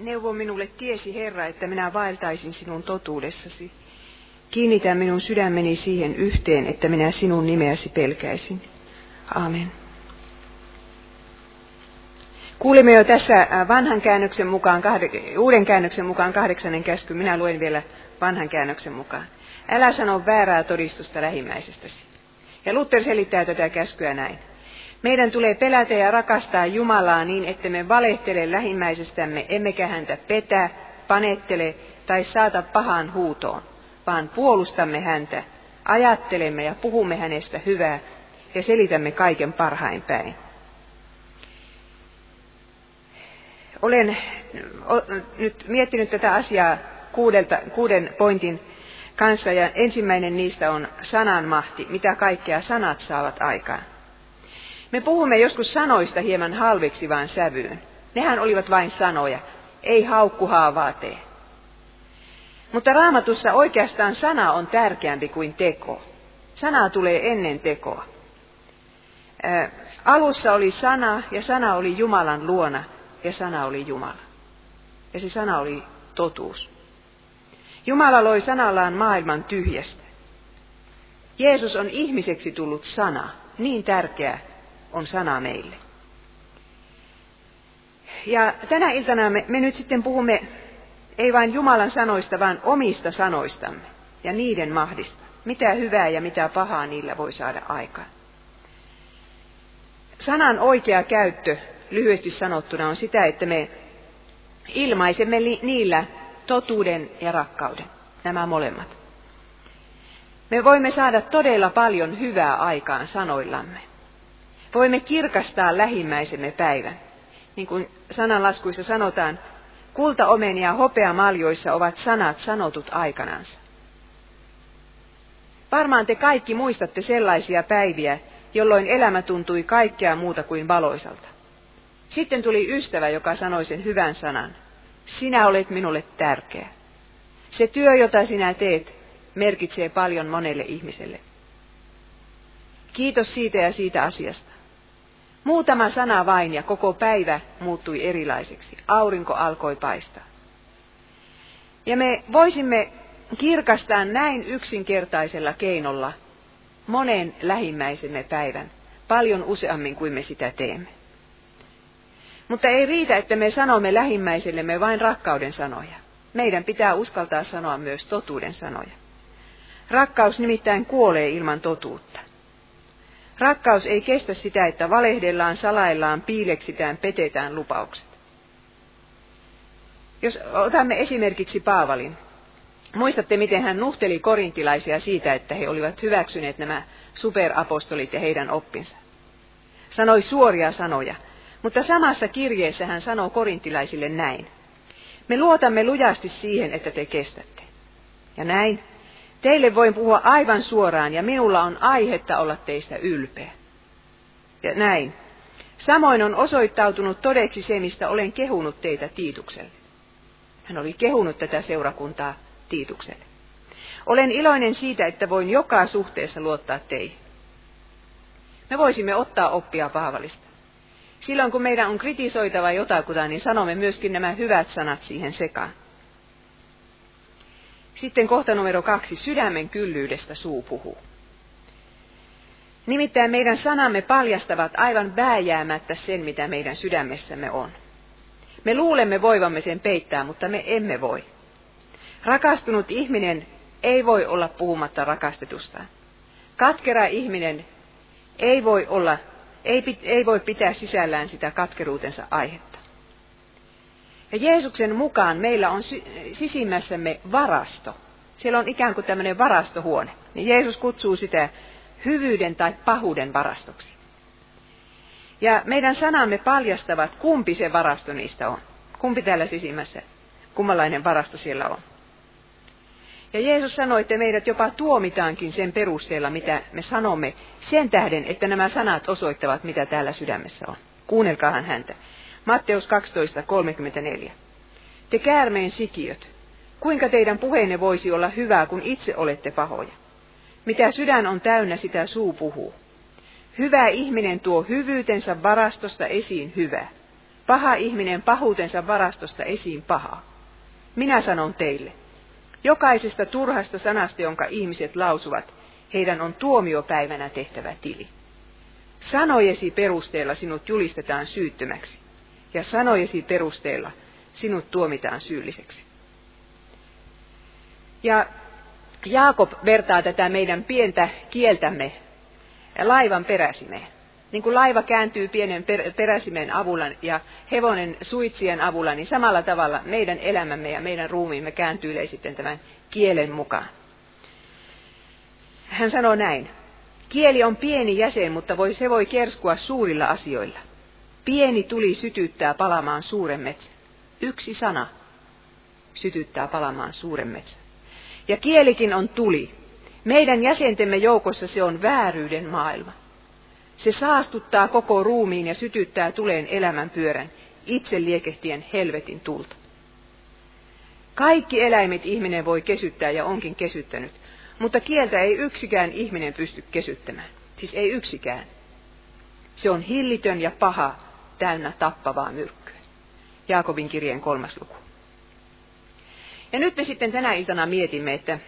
Neuvo minulle tiesi, Herra, että minä vaeltaisin sinun totuudessasi. Kiinnitä minun sydämeni siihen yhteen, että minä sinun nimeäsi pelkäisin. Amen. Kuulimme jo tässä äh, vanhan käännöksen mukaan, uuden käännöksen mukaan kahdeksannen käsky. Minä luen vielä vanhan käännöksen mukaan. Älä sano väärää todistusta lähimmäisestäsi. Ja Luther selittää tätä käskyä näin. Meidän tulee pelätä ja rakastaa Jumalaa niin, että me valehtele lähimmäisestämme, emmekä häntä petä, panettele tai saata pahaan huutoon, vaan puolustamme häntä, ajattelemme ja puhumme hänestä hyvää ja selitämme kaiken parhain päin. Olen nyt miettinyt tätä asiaa kuudelta, kuuden pointin kanssa ja ensimmäinen niistä on sananmahti, mitä kaikkea sanat saavat aikaan. Me puhumme joskus sanoista hieman halveksivaan sävyyn. Nehän olivat vain sanoja, ei haukkuhaavaa tee. Mutta raamatussa oikeastaan sana on tärkeämpi kuin teko. Sana tulee ennen tekoa. Ää, alussa oli sana ja sana oli Jumalan luona ja sana oli Jumala. Ja se sana oli totuus. Jumala loi sanallaan maailman tyhjästä. Jeesus on ihmiseksi tullut sana, niin tärkeä on sana meille. Ja tänä iltana me, me nyt sitten puhumme ei vain Jumalan sanoista, vaan omista sanoistamme ja niiden mahdista. Mitä hyvää ja mitä pahaa niillä voi saada aikaan. Sanan oikea käyttö lyhyesti sanottuna on sitä, että me ilmaisemme niillä totuuden ja rakkauden, nämä molemmat. Me voimme saada todella paljon hyvää aikaan sanoillamme. Voimme kirkastaa lähimmäisemme päivän. Niin kuin sananlaskuissa sanotaan, kultaomenia ja hopeamaljoissa ovat sanat sanotut aikanansa. Varmaan te kaikki muistatte sellaisia päiviä, jolloin elämä tuntui kaikkea muuta kuin valoisalta. Sitten tuli ystävä, joka sanoi sen hyvän sanan. Sinä olet minulle tärkeä. Se työ, jota sinä teet, merkitsee paljon monelle ihmiselle. Kiitos siitä ja siitä asiasta. Muutama sana vain ja koko päivä muuttui erilaiseksi. Aurinko alkoi paistaa. Ja me voisimme kirkastaa näin yksinkertaisella keinolla monen lähimmäisemme päivän paljon useammin kuin me sitä teemme. Mutta ei riitä, että me sanomme lähimmäisellemme vain rakkauden sanoja. Meidän pitää uskaltaa sanoa myös totuuden sanoja. Rakkaus nimittäin kuolee ilman totuutta. Rakkaus ei kestä sitä, että valehdellaan, salaillaan, piileksitään, petetään lupaukset. Jos otamme esimerkiksi Paavalin. Muistatte, miten hän nuhteli korintilaisia siitä, että he olivat hyväksyneet nämä superapostolit ja heidän oppinsa. Sanoi suoria sanoja, mutta samassa kirjeessä hän sanoo korintilaisille näin. Me luotamme lujasti siihen, että te kestätte. Ja näin, teille voin puhua aivan suoraan ja minulla on aihetta olla teistä ylpeä. Ja näin. Samoin on osoittautunut todeksi se, mistä olen kehunut teitä Tiitukselle. Hän oli kehunut tätä seurakuntaa Tiitukselle. Olen iloinen siitä, että voin joka suhteessa luottaa teihin. Me voisimme ottaa oppia Paavalista. Silloin kun meidän on kritisoitava jotakuta, niin sanomme myöskin nämä hyvät sanat siihen sekaan. Sitten kohta numero kaksi, sydämen kyllyydestä suu puhuu. Nimittäin meidän sanamme paljastavat aivan vääjäämättä sen, mitä meidän sydämessämme on. Me luulemme voivamme sen peittää, mutta me emme voi. Rakastunut ihminen ei voi olla puhumatta rakastetustaan. Katkera ihminen ei voi olla ei, ei voi pitää sisällään sitä katkeruutensa aihetta. Ja Jeesuksen mukaan meillä on sisimmässämme varasto. Siellä on ikään kuin tämmöinen varastohuone. Ja Jeesus kutsuu sitä hyvyyden tai pahuuden varastoksi. Ja meidän sanamme paljastavat, kumpi se varasto niistä on. Kumpi täällä sisimmässä, kummallainen varasto siellä on. Ja Jeesus sanoi, että meidät jopa tuomitaankin sen perusteella, mitä me sanomme, sen tähden, että nämä sanat osoittavat, mitä täällä sydämessä on. Kuunnelkaahan häntä. Matteus 12.34. Te käärmeen sikiöt, kuinka teidän puheenne voisi olla hyvää, kun itse olette pahoja? Mitä sydän on täynnä, sitä suu puhuu. Hyvä ihminen tuo hyvyytensä varastosta esiin hyvää. paha ihminen pahuutensa varastosta esiin pahaa. Minä sanon teille, jokaisesta turhasta sanasta, jonka ihmiset lausuvat, heidän on tuomiopäivänä tehtävä tili. Sanojesi perusteella sinut julistetaan syyttömäksi, ja sanojesi perusteella sinut tuomitaan syylliseksi. Ja Jaakob vertaa tätä meidän pientä kieltämme laivan peräsimeen. Niin kuin laiva kääntyy pienen peräsimen avulla ja hevonen suitsien avulla, niin samalla tavalla meidän elämämme ja meidän ruumiimme kääntyy sitten tämän kielen mukaan. Hän sanoo näin. Kieli on pieni jäsen, mutta voi, se voi kerskua suurilla asioilla. Pieni tuli sytyttää palamaan suuren metsän. Yksi sana sytyttää palamaan suuren metsän. Ja kielikin on tuli. Meidän jäsentemme joukossa se on vääryyden maailma. Se saastuttaa koko ruumiin ja sytyttää tuleen elämän pyörän, itse liekehtien helvetin tulta. Kaikki eläimet ihminen voi kesyttää ja onkin kesyttänyt, mutta kieltä ei yksikään ihminen pysty kesyttämään. Siis ei yksikään. Se on hillitön ja paha, täynnä tappavaa myrkkyä. Jaakobin kirjeen kolmas luku. Ja nyt me sitten tänä iltana mietimme, että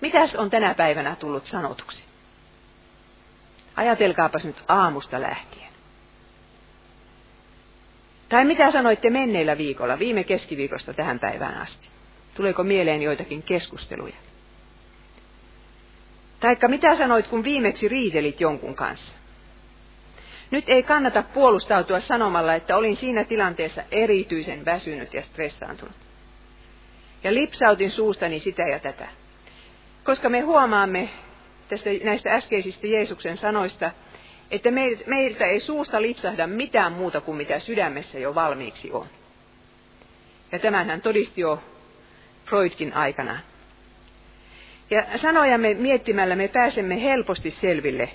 mitäs on tänä päivänä tullut sanotuksi. Ajatelkaapas nyt aamusta lähtien. Tai mitä sanoitte menneillä viikolla, viime keskiviikosta tähän päivään asti? Tuleeko mieleen joitakin keskusteluja? Taikka mitä sanoit, kun viimeksi riitelit jonkun kanssa? Nyt ei kannata puolustautua sanomalla, että olin siinä tilanteessa erityisen väsynyt ja stressaantunut. Ja lipsautin suustani sitä ja tätä. Koska me huomaamme tästä, näistä äskeisistä Jeesuksen sanoista, että meiltä ei suusta lipsahda mitään muuta kuin mitä sydämessä jo valmiiksi on. Ja tämän hän todisti jo Freudkin aikana. Ja sanojamme miettimällä me pääsemme helposti selville,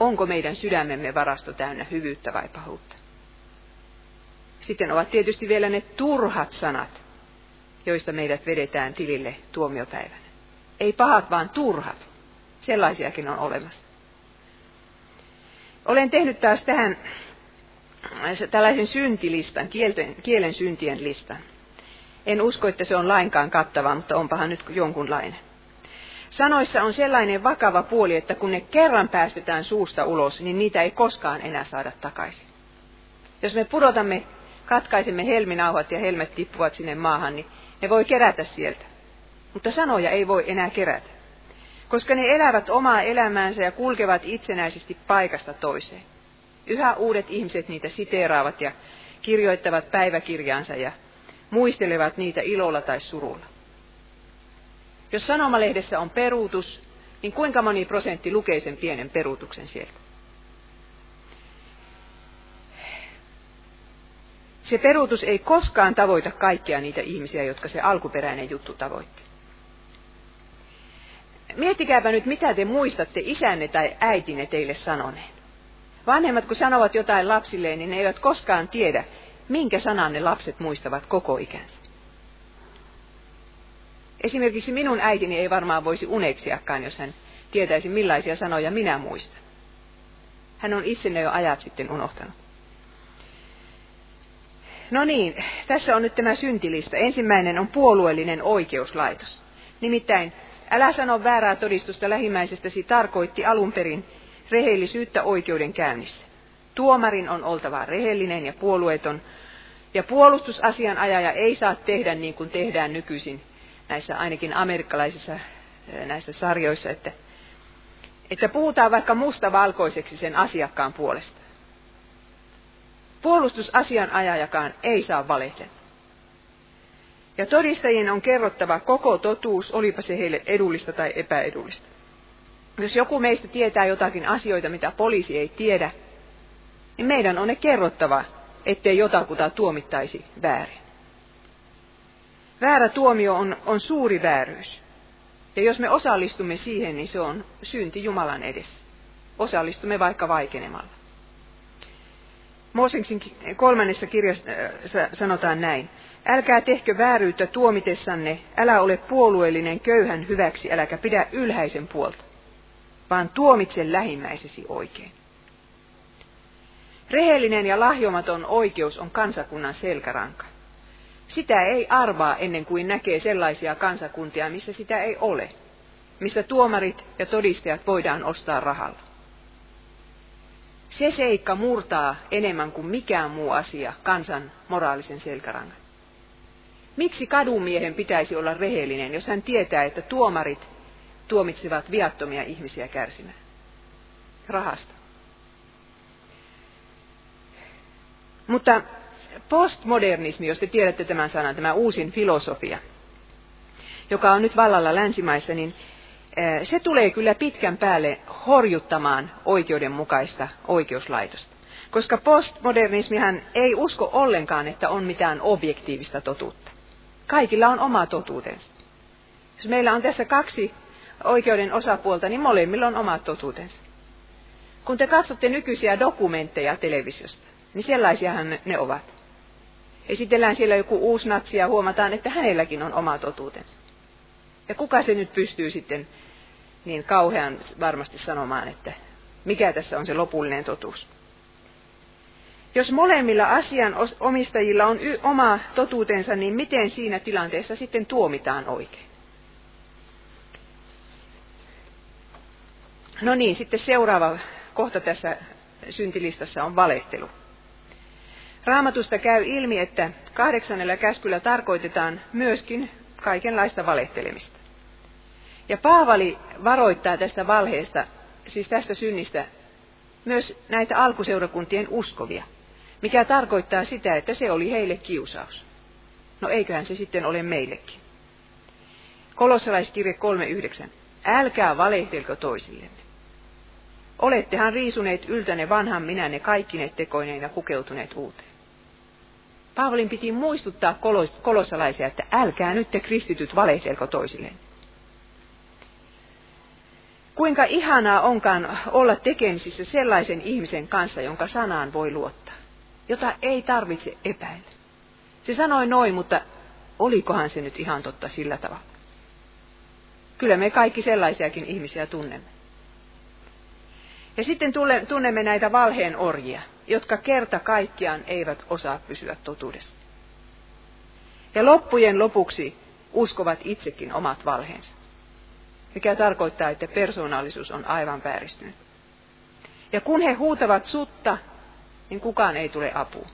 onko meidän sydämemme varasto täynnä hyvyyttä vai pahuutta. Sitten ovat tietysti vielä ne turhat sanat, joista meidät vedetään tilille tuomiopäivänä. Ei pahat, vaan turhat. Sellaisiakin on olemassa. Olen tehnyt taas tähän tällaisen syntilistan, kielten, kielen syntien listan. En usko, että se on lainkaan kattava, mutta onpahan nyt jonkunlainen. Sanoissa on sellainen vakava puoli, että kun ne kerran päästetään suusta ulos, niin niitä ei koskaan enää saada takaisin. Jos me pudotamme, katkaisemme helminauhat ja helmet tippuvat sinne maahan, niin ne voi kerätä sieltä. Mutta sanoja ei voi enää kerätä koska ne elävät omaa elämäänsä ja kulkevat itsenäisesti paikasta toiseen. Yhä uudet ihmiset niitä siteeraavat ja kirjoittavat päiväkirjaansa ja muistelevat niitä ilolla tai surulla. Jos sanomalehdessä on peruutus, niin kuinka moni prosentti lukee sen pienen peruutuksen sieltä? Se peruutus ei koskaan tavoita kaikkia niitä ihmisiä, jotka se alkuperäinen juttu tavoitti. Miettikääpä nyt, mitä te muistatte isänne tai äitinne teille sanoneen. Vanhemmat, kun sanovat jotain lapsilleen, niin ne eivät koskaan tiedä, minkä sanan ne lapset muistavat koko ikänsä. Esimerkiksi minun äitini ei varmaan voisi uneksiakaan, jos hän tietäisi, millaisia sanoja minä muistan. Hän on itse ne jo ajat sitten unohtanut. No niin, tässä on nyt tämä syntilista. Ensimmäinen on puolueellinen oikeuslaitos. Nimittäin Älä sano väärää todistusta lähimmäisestäsi tarkoitti alun perin rehellisyyttä oikeudenkäynnissä. Tuomarin on oltava rehellinen ja puolueeton, ja puolustusasianajaja ei saa tehdä niin kuin tehdään nykyisin näissä ainakin amerikkalaisissa eh, näissä sarjoissa, että, että puhutaan vaikka musta valkoiseksi sen asiakkaan puolesta. Puolustusasianajajakaan ei saa valehdella. Ja todistajien on kerrottava koko totuus, olipa se heille edullista tai epäedullista. Jos joku meistä tietää jotakin asioita, mitä poliisi ei tiedä, niin meidän on ne kerrottava, ettei jotakuta tuomittaisi väärin. Väärä tuomio on, on suuri vääryys. Ja jos me osallistumme siihen, niin se on synti Jumalan edessä. Osallistumme vaikka vaikenemalla. Mooseksin kolmannessa kirjassa äh, sanotaan näin. Älkää tehkö vääryyttä tuomitessanne, älä ole puolueellinen köyhän hyväksi, äläkä pidä ylhäisen puolta, vaan tuomitse lähimmäisesi oikein. Rehellinen ja lahjomaton oikeus on kansakunnan selkäranka. Sitä ei arvaa ennen kuin näkee sellaisia kansakuntia, missä sitä ei ole, missä tuomarit ja todistajat voidaan ostaa rahalla. Se seikka murtaa enemmän kuin mikään muu asia kansan moraalisen selkärangan. Miksi kadumiehen pitäisi olla rehellinen, jos hän tietää, että tuomarit tuomitsevat viattomia ihmisiä kärsimään? Rahasta. Mutta postmodernismi, jos te tiedätte tämän sanan, tämä uusin filosofia, joka on nyt vallalla länsimaissa, niin se tulee kyllä pitkän päälle horjuttamaan oikeudenmukaista oikeuslaitosta. Koska postmodernismihan ei usko ollenkaan, että on mitään objektiivista totuutta. Kaikilla on oma totuutensa. Jos meillä on tässä kaksi oikeuden osapuolta, niin molemmilla on omat totuutensa. Kun te katsotte nykyisiä dokumentteja televisiosta, niin sellaisiahan ne ovat. Esitellään siellä joku uusi natsi ja huomataan, että hänelläkin on oma totuutensa. Ja kuka se nyt pystyy sitten niin kauhean varmasti sanomaan, että mikä tässä on se lopullinen totuus. Jos molemmilla asian omistajilla on y- oma totuutensa, niin miten siinä tilanteessa sitten tuomitaan oikein? No niin, sitten seuraava kohta tässä syntilistassa on valehtelu. Raamatusta käy ilmi, että kahdeksannella käskyllä tarkoitetaan myöskin kaikenlaista valehtelemista. Ja Paavali varoittaa tästä valheesta, siis tästä synnistä, myös näitä alkuseurakuntien uskovia, mikä tarkoittaa sitä, että se oli heille kiusaus. No eiköhän se sitten ole meillekin. Kolossalaiskirje 3.9. Älkää valehtelko toisillenne. Olettehan riisuneet yltäne vanhan minänne kaikkine tekoineen ja pukeutuneet uuteen. Paavalin piti muistuttaa kolosalaisia, että älkää nyt te kristityt valehtelko toisilleen. Kuinka ihanaa onkaan olla tekemisissä sellaisen ihmisen kanssa, jonka sanaan voi luottaa, jota ei tarvitse epäillä. Se sanoi noin, mutta olikohan se nyt ihan totta sillä tavalla? Kyllä me kaikki sellaisiakin ihmisiä tunnemme. Ja sitten tunnemme näitä valheen orjia, jotka kerta kaikkiaan eivät osaa pysyä totuudessa. Ja loppujen lopuksi uskovat itsekin omat valheensa mikä tarkoittaa, että persoonallisuus on aivan vääristynyt. Ja kun he huutavat sutta, niin kukaan ei tule apuun.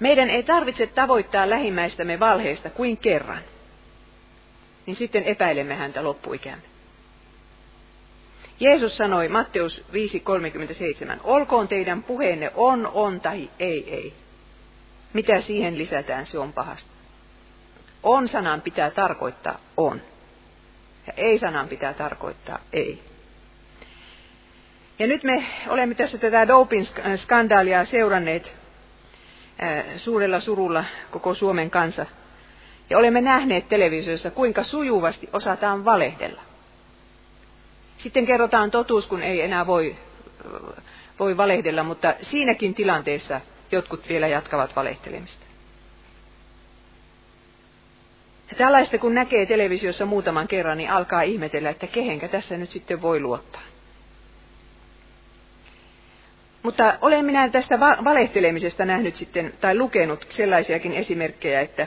Meidän ei tarvitse tavoittaa lähimmäistämme valheesta kuin kerran. Niin sitten epäilemme häntä loppuikämme. Jeesus sanoi Matteus 5.37, olkoon teidän puheenne on, on tai ei, ei. Mitä siihen lisätään, se on pahasta. On-sanan pitää tarkoittaa on. Ja ei-sanan pitää tarkoittaa ei. Ja nyt me olemme tässä tätä doping-skandaalia seuranneet suurella surulla koko Suomen kansa. Ja olemme nähneet televisiossa, kuinka sujuvasti osataan valehdella. Sitten kerrotaan totuus, kun ei enää voi, voi valehdella, mutta siinäkin tilanteessa jotkut vielä jatkavat valehtelemista. Tällaista kun näkee televisiossa muutaman kerran, niin alkaa ihmetellä, että kehenkä tässä nyt sitten voi luottaa. Mutta olen minä tästä valehtelemisesta nähnyt sitten, tai lukenut sellaisiakin esimerkkejä, että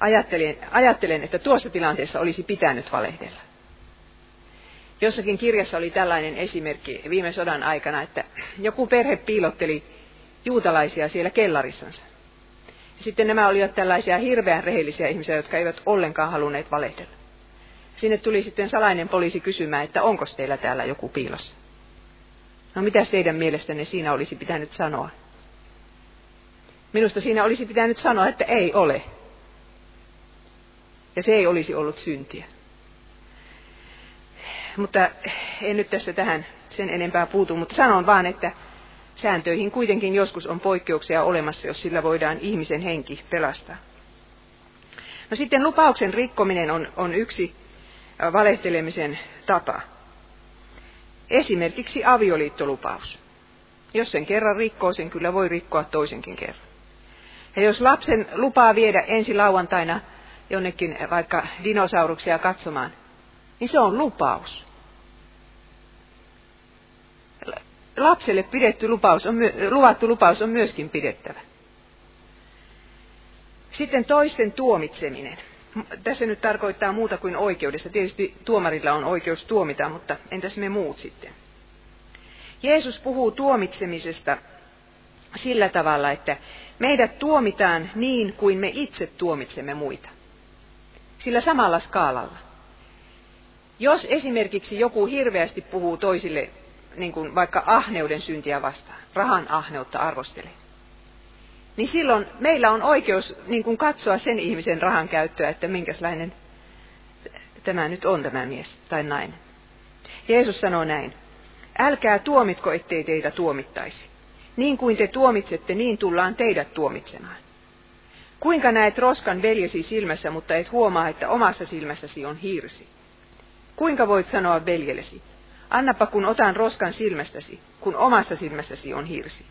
ajattelen, ajattelen, että tuossa tilanteessa olisi pitänyt valehdella. Jossakin kirjassa oli tällainen esimerkki viime sodan aikana, että joku perhe piilotteli juutalaisia siellä kellarissansa. Ja sitten nämä olivat tällaisia hirveän rehellisiä ihmisiä, jotka eivät ollenkaan halunneet valehdella. Sinne tuli sitten salainen poliisi kysymään, että onko teillä täällä joku piilossa. No mitä teidän mielestänne siinä olisi pitänyt sanoa? Minusta siinä olisi pitänyt sanoa, että ei ole. Ja se ei olisi ollut syntiä. Mutta en nyt tässä tähän sen enempää puutu, mutta sanon vaan, että Sääntöihin kuitenkin joskus on poikkeuksia olemassa, jos sillä voidaan ihmisen henki pelastaa. No sitten lupauksen rikkominen on, on yksi valehtelemisen tapa. Esimerkiksi avioliittolupaus. Jos sen kerran rikkoo, sen kyllä voi rikkoa toisenkin kerran. Ja jos lapsen lupaa viedä ensi lauantaina jonnekin vaikka dinosauruksia katsomaan, niin se on lupaus. Lapselle pidetty lupaus on, luvattu lupaus on myöskin pidettävä. Sitten toisten tuomitseminen. Tässä nyt tarkoittaa muuta kuin oikeudessa. Tietysti tuomarilla on oikeus tuomita, mutta entäs me muut sitten? Jeesus puhuu tuomitsemisesta sillä tavalla, että meidät tuomitaan niin kuin me itse tuomitsemme muita. Sillä samalla skaalalla. Jos esimerkiksi joku hirveästi puhuu toisille niin kuin vaikka ahneuden syntiä vastaan, rahan ahneutta arvostelee, niin silloin meillä on oikeus niin kuin katsoa sen ihmisen rahan käyttöä, että minkälainen tämä nyt on tämä mies tai nainen. Jeesus sanoo näin, älkää tuomitko, ettei teitä tuomittaisi. Niin kuin te tuomitsette, niin tullaan teidät tuomitsemaan. Kuinka näet roskan veljesi silmässä, mutta et huomaa, että omassa silmässäsi on hirsi? Kuinka voit sanoa veljellesi, annapa kun otan roskan silmästäsi, kun omassa silmässäsi on hirsi?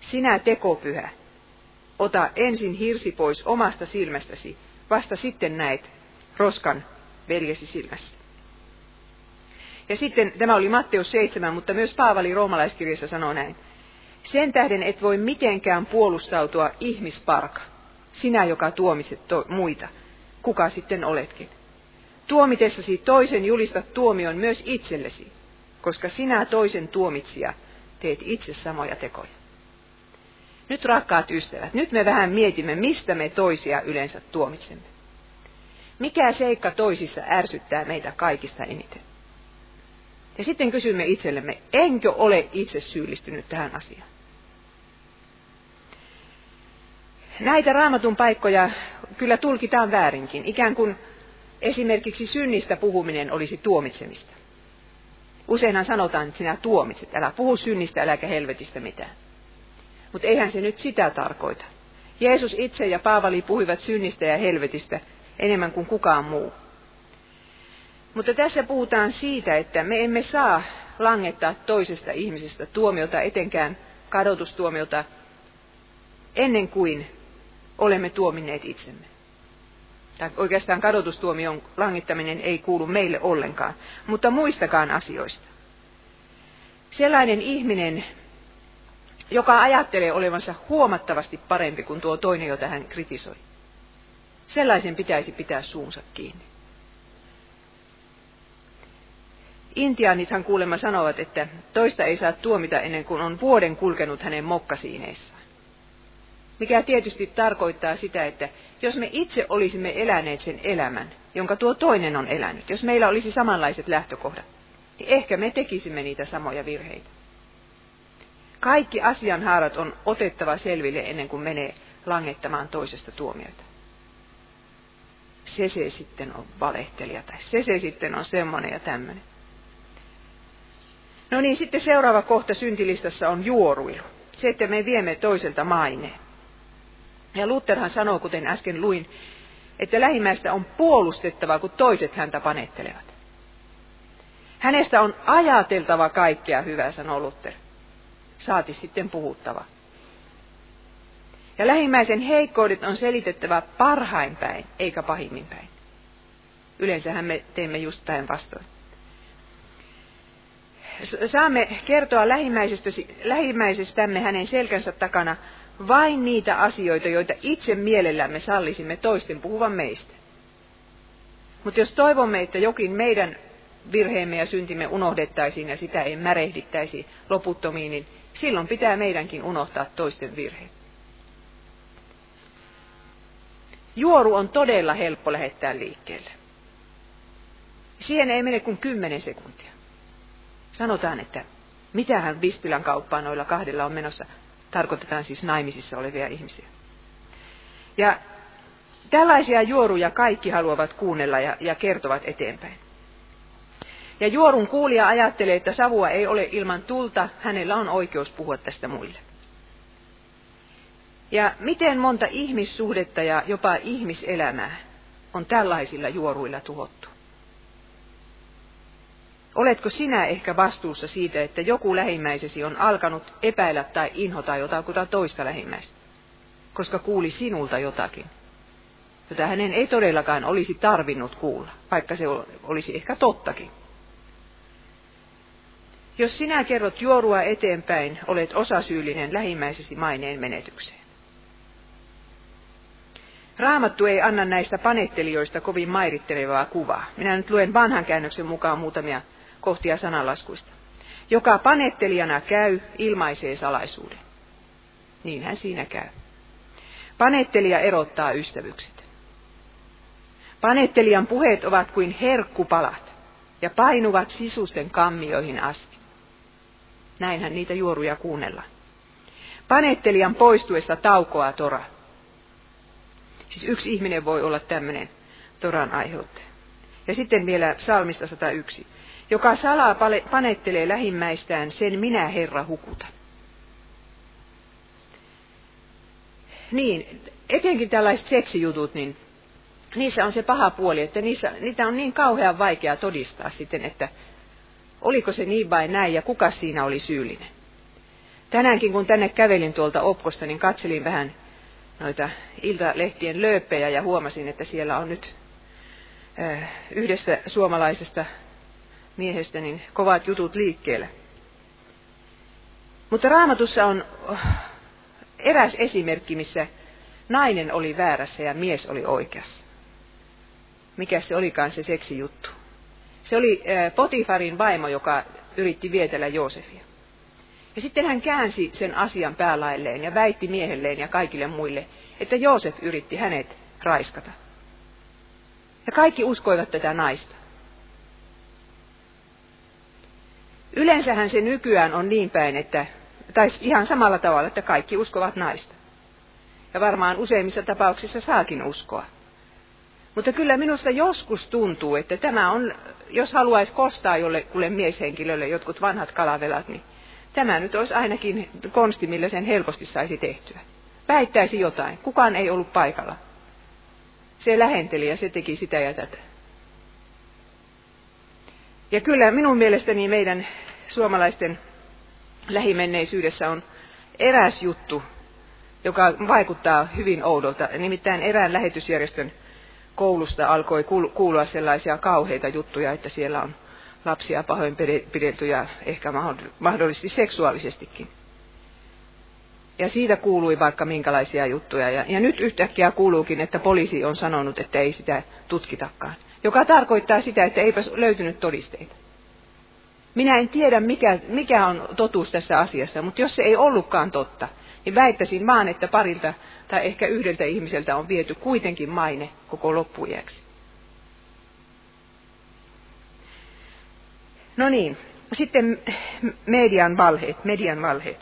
Sinä tekopyhä, ota ensin hirsi pois omasta silmästäsi, vasta sitten näet roskan veljesi silmässä. Ja sitten, tämä oli Matteus 7, mutta myös Paavali roomalaiskirjassa sanoo näin. Sen tähden et voi mitenkään puolustautua ihmisparka, sinä joka tuomitset to- muita, kuka sitten oletkin. Tuomitessasi toisen julistat tuomion myös itsellesi, koska sinä toisen tuomitsija teet itse samoja tekoja. Nyt rakkaat ystävät, nyt me vähän mietimme, mistä me toisia yleensä tuomitsemme. Mikä seikka toisissa ärsyttää meitä kaikista eniten? Ja sitten kysymme itsellemme, enkö ole itse syyllistynyt tähän asiaan? Näitä raamatun paikkoja kyllä tulkitaan väärinkin, ikään kuin esimerkiksi synnistä puhuminen olisi tuomitsemista. Useinhan sanotaan, että sinä tuomitset, älä puhu synnistä, äläkä helvetistä mitään. Mutta eihän se nyt sitä tarkoita. Jeesus itse ja Paavali puhuivat synnistä ja helvetistä enemmän kuin kukaan muu. Mutta tässä puhutaan siitä, että me emme saa langettaa toisesta ihmisestä tuomiota, etenkään kadotustuomiota, ennen kuin olemme tuominneet itsemme. Tai oikeastaan kadotustuomion langittaminen ei kuulu meille ollenkaan, mutta muistakaan asioista. Sellainen ihminen, joka ajattelee olevansa huomattavasti parempi kuin tuo toinen, jota hän kritisoi. Sellaisen pitäisi pitää suunsa kiinni. Intiaanithan kuulemma sanovat, että toista ei saa tuomita ennen kuin on vuoden kulkenut hänen mokkasiineissaan. Mikä tietysti tarkoittaa sitä, että jos me itse olisimme eläneet sen elämän, jonka tuo toinen on elänyt, jos meillä olisi samanlaiset lähtökohdat, niin ehkä me tekisimme niitä samoja virheitä. Kaikki asianhaarat on otettava selville ennen kuin menee langettamaan toisesta tuomioita. Se se sitten on valehtelija tai se se sitten on semmoinen ja tämmöinen. No niin, sitten seuraava kohta syntilistassa on juoruilu. Se, että me viemme toiselta maineen. Ja Lutherhan sanoo, kuten äsken luin, että lähimmäistä on puolustettava, kun toiset häntä panettelevat. Hänestä on ajateltava kaikkea hyvää, sanoo Luther. Saati sitten puhuttava. Ja lähimmäisen heikkoudet on selitettävä parhain päin, eikä pahimmin päin. Yleensähän me teemme just päinvastoin saamme kertoa lähimmäisestämme hänen selkänsä takana vain niitä asioita, joita itse mielellämme sallisimme toisten puhuvan meistä. Mutta jos toivomme, että jokin meidän virheemme ja syntimme unohdettaisiin ja sitä ei märehdittäisi loputtomiin, niin silloin pitää meidänkin unohtaa toisten virheet. Juoru on todella helppo lähettää liikkeelle. Siihen ei mene kuin kymmenen sekuntia. Sanotaan, että mitähän Vispilän kauppaan noilla kahdella on menossa. Tarkoitetaan siis naimisissa olevia ihmisiä. Ja tällaisia juoruja kaikki haluavat kuunnella ja, ja kertovat eteenpäin. Ja juorun kuulija ajattelee, että savua ei ole ilman tulta, hänellä on oikeus puhua tästä muille. Ja miten monta ihmissuhdetta ja jopa ihmiselämää on tällaisilla juoruilla tuhottu? Oletko sinä ehkä vastuussa siitä, että joku lähimmäisesi on alkanut epäillä tai inhota jotakuta toista lähimmäistä, koska kuuli sinulta jotakin, jota hänen ei todellakaan olisi tarvinnut kuulla, vaikka se olisi ehkä tottakin. Jos sinä kerrot juorua eteenpäin, olet osasyyllinen lähimmäisesi maineen menetykseen. Raamattu ei anna näistä panettelijoista kovin mairittelevaa kuvaa. Minä nyt luen vanhan käännöksen mukaan muutamia kohtia sananlaskuista. Joka panettelijana käy, ilmaisee salaisuuden. Niinhän siinä käy. Panettelija erottaa ystävykset. Panettelijan puheet ovat kuin herkkupalat ja painuvat sisusten kammioihin asti. Näinhän niitä juoruja kuunnellaan. Panettelijan poistuessa taukoaa tora. Siis yksi ihminen voi olla tämmöinen toran aiheuttaja. Ja sitten vielä salmista 101. Joka salaa panettelee lähimmäistään, sen minä Herra hukuta. Niin, etenkin tällaiset seksijutut, niin niissä on se paha puoli, että niissä, niitä on niin kauhean vaikea todistaa sitten, että oliko se niin vai näin ja kuka siinä oli syyllinen. Tänäänkin kun tänne kävelin tuolta opkosta, niin katselin vähän noita iltalehtien lööppejä ja huomasin, että siellä on nyt äh, yhdestä suomalaisesta miehestä niin kovat jutut liikkeelle. Mutta raamatussa on äh, eräs esimerkki, missä nainen oli väärässä ja mies oli oikeassa. Mikä se olikaan se seksijuttu? Se oli äh, Potifarin vaimo, joka yritti vietellä Joosefia. Ja sitten hän käänsi sen asian päälailleen ja väitti miehelleen ja kaikille muille, että Joosef yritti hänet raiskata. Ja kaikki uskoivat tätä naista. Yleensähän se nykyään on niin päin, että, tai ihan samalla tavalla, että kaikki uskovat naista. Ja varmaan useimmissa tapauksissa saakin uskoa. Mutta kyllä minusta joskus tuntuu, että tämä on, jos haluaisi kostaa jollekulle mieshenkilölle jotkut vanhat kalavelat, niin Tämä nyt olisi ainakin konsti, millä sen helposti saisi tehtyä. Väittäisi jotain. Kukaan ei ollut paikalla. Se lähenteli ja se teki sitä ja tätä. Ja kyllä minun mielestäni meidän suomalaisten lähimenneisyydessä on eräs juttu, joka vaikuttaa hyvin oudolta. Nimittäin erään lähetysjärjestön koulusta alkoi kuulua sellaisia kauheita juttuja, että siellä on lapsia pahoin pidetty ja ehkä mahdollisesti seksuaalisestikin. Ja siitä kuului vaikka minkälaisia juttuja. Ja, ja nyt yhtäkkiä kuuluukin, että poliisi on sanonut, että ei sitä tutkitakaan. Joka tarkoittaa sitä, että eipä löytynyt todisteita. Minä en tiedä, mikä, mikä on totuus tässä asiassa, mutta jos se ei ollutkaan totta, niin väittäisin vaan, että parilta tai ehkä yhdeltä ihmiseltä on viety kuitenkin maine koko loppuiäksi. No niin, sitten median valheet, median valheet.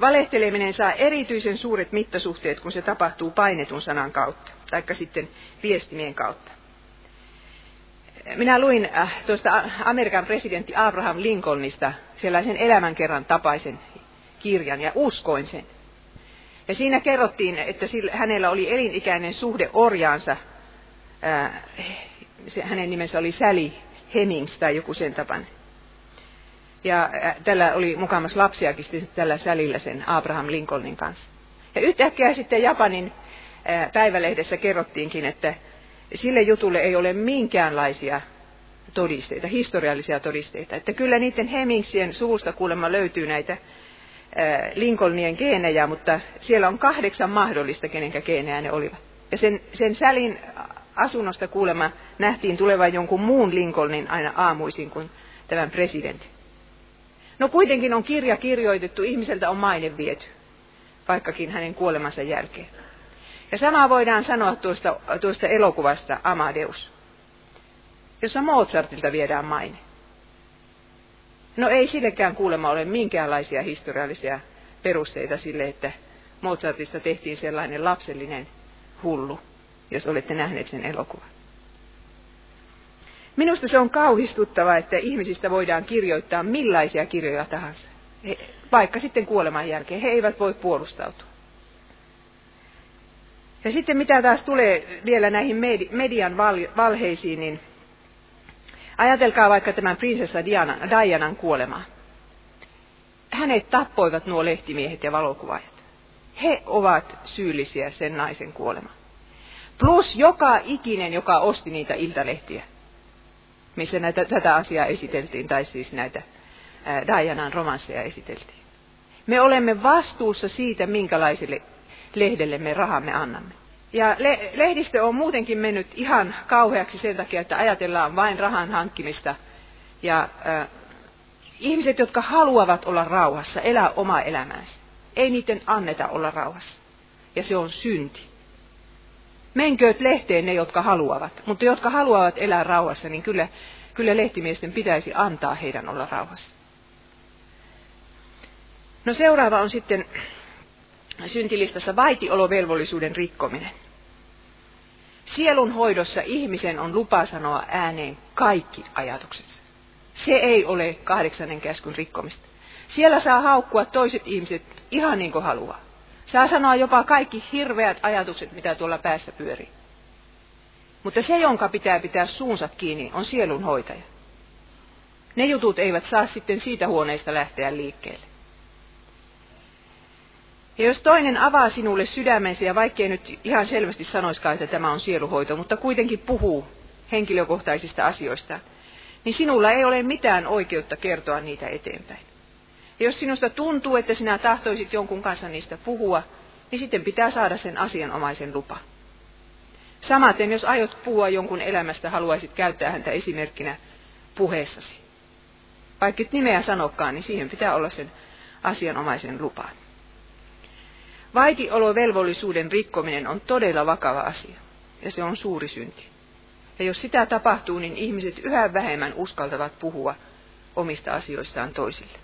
Valehteleminen saa erityisen suuret mittasuhteet, kun se tapahtuu painetun sanan kautta, taikka sitten viestimien kautta. Minä luin äh, tuosta Amerikan presidentti Abraham Lincolnista sellaisen elämänkerran tapaisen kirjan ja uskoin sen. Ja siinä kerrottiin, että hänellä oli elinikäinen suhde orjaansa. Äh, hänen nimensä oli Sally Hemings tai joku sen tapan. Ja tällä oli mukamas lapsiakin sitten tällä sälillä sen Abraham Lincolnin kanssa. Ja yhtäkkiä sitten Japanin päivälehdessä kerrottiinkin, että sille jutulle ei ole minkäänlaisia todisteita, historiallisia todisteita. Että kyllä niiden Hemingsien suusta kuulemma löytyy näitä Lincolnien geenejä, mutta siellä on kahdeksan mahdollista, kenenkä geenejä ne olivat. Ja sen, sen sälin asunnosta kuulemma nähtiin tulevan jonkun muun Lincolnin aina aamuisin kuin tämän presidentin. No kuitenkin on kirja kirjoitettu, ihmiseltä on maine viety, vaikkakin hänen kuolemansa jälkeen. Ja samaa voidaan sanoa tuosta, tuosta elokuvasta Amadeus, jossa Mozartilta viedään maine. No ei sillekään kuulemma ole minkäänlaisia historiallisia perusteita sille, että Mozartista tehtiin sellainen lapsellinen hullu jos olette nähneet sen elokuvan. Minusta se on kauhistuttava, että ihmisistä voidaan kirjoittaa millaisia kirjoja tahansa. Vaikka sitten kuoleman jälkeen. He eivät voi puolustautua. Ja sitten mitä taas tulee vielä näihin median valheisiin, niin ajatelkaa vaikka tämän prinsessa Diana, Dianan kuolemaa. Hänet tappoivat nuo lehtimiehet ja valokuvaajat. He ovat syyllisiä sen naisen kuolemaan. Plus joka ikinen, joka osti niitä iltalehtiä, missä näitä, tätä asiaa esiteltiin, tai siis näitä Dianan romansseja esiteltiin. Me olemme vastuussa siitä, minkälaisille lehdelle me rahamme annamme. Ja le- lehdistö on muutenkin mennyt ihan kauheaksi sen takia, että ajatellaan vain rahan hankkimista. Ja äh, ihmiset, jotka haluavat olla rauhassa, elää omaa elämäänsä, ei niiden anneta olla rauhassa. Ja se on synti. Menkööt lehteen ne, jotka haluavat, mutta jotka haluavat elää rauhassa, niin kyllä, kyllä lehtimiesten pitäisi antaa heidän olla rauhassa. No seuraava on sitten syntilistassa vaitiolovelvollisuuden rikkominen. Sielun hoidossa ihmisen on lupa sanoa ääneen kaikki ajatuksensa. Se ei ole kahdeksannen käskyn rikkomista. Siellä saa haukkua toiset ihmiset ihan niin kuin haluaa. Saa sanoa jopa kaikki hirveät ajatukset, mitä tuolla päässä pyörii. Mutta se, jonka pitää pitää suunsa kiinni, on sielun hoitaja. Ne jutut eivät saa sitten siitä huoneesta lähteä liikkeelle. Ja jos toinen avaa sinulle sydämensä, ja vaikkei nyt ihan selvästi sanoiskaan, että tämä on sieluhoito, mutta kuitenkin puhuu henkilökohtaisista asioista, niin sinulla ei ole mitään oikeutta kertoa niitä eteenpäin. Ja jos sinusta tuntuu, että sinä tahtoisit jonkun kanssa niistä puhua, niin sitten pitää saada sen asianomaisen lupa. Samaten, jos aiot puhua jonkun elämästä, haluaisit käyttää häntä esimerkkinä puheessasi. Vaikka et nimeä sanokkaan, niin siihen pitää olla sen asianomaisen lupa. Vaitiolovelvollisuuden rikkominen on todella vakava asia, ja se on suuri synti. Ja jos sitä tapahtuu, niin ihmiset yhä vähemmän uskaltavat puhua omista asioistaan toisille.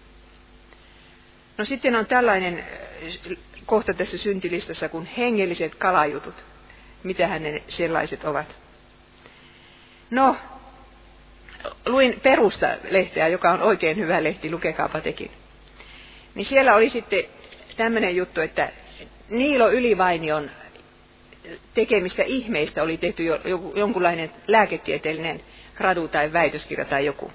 No sitten on tällainen äh, kohta tässä syntilistassa kuin hengelliset kalajutut. Mitähän ne sellaiset ovat? No, luin Perusta-lehteä, joka on oikein hyvä lehti, lukekaapa tekin. Niin siellä oli sitten tämmöinen juttu, että Niilo Ylivainion tekemistä ihmeistä oli tehty jo, jonkunlainen lääketieteellinen gradu tai väitöskirja tai joku.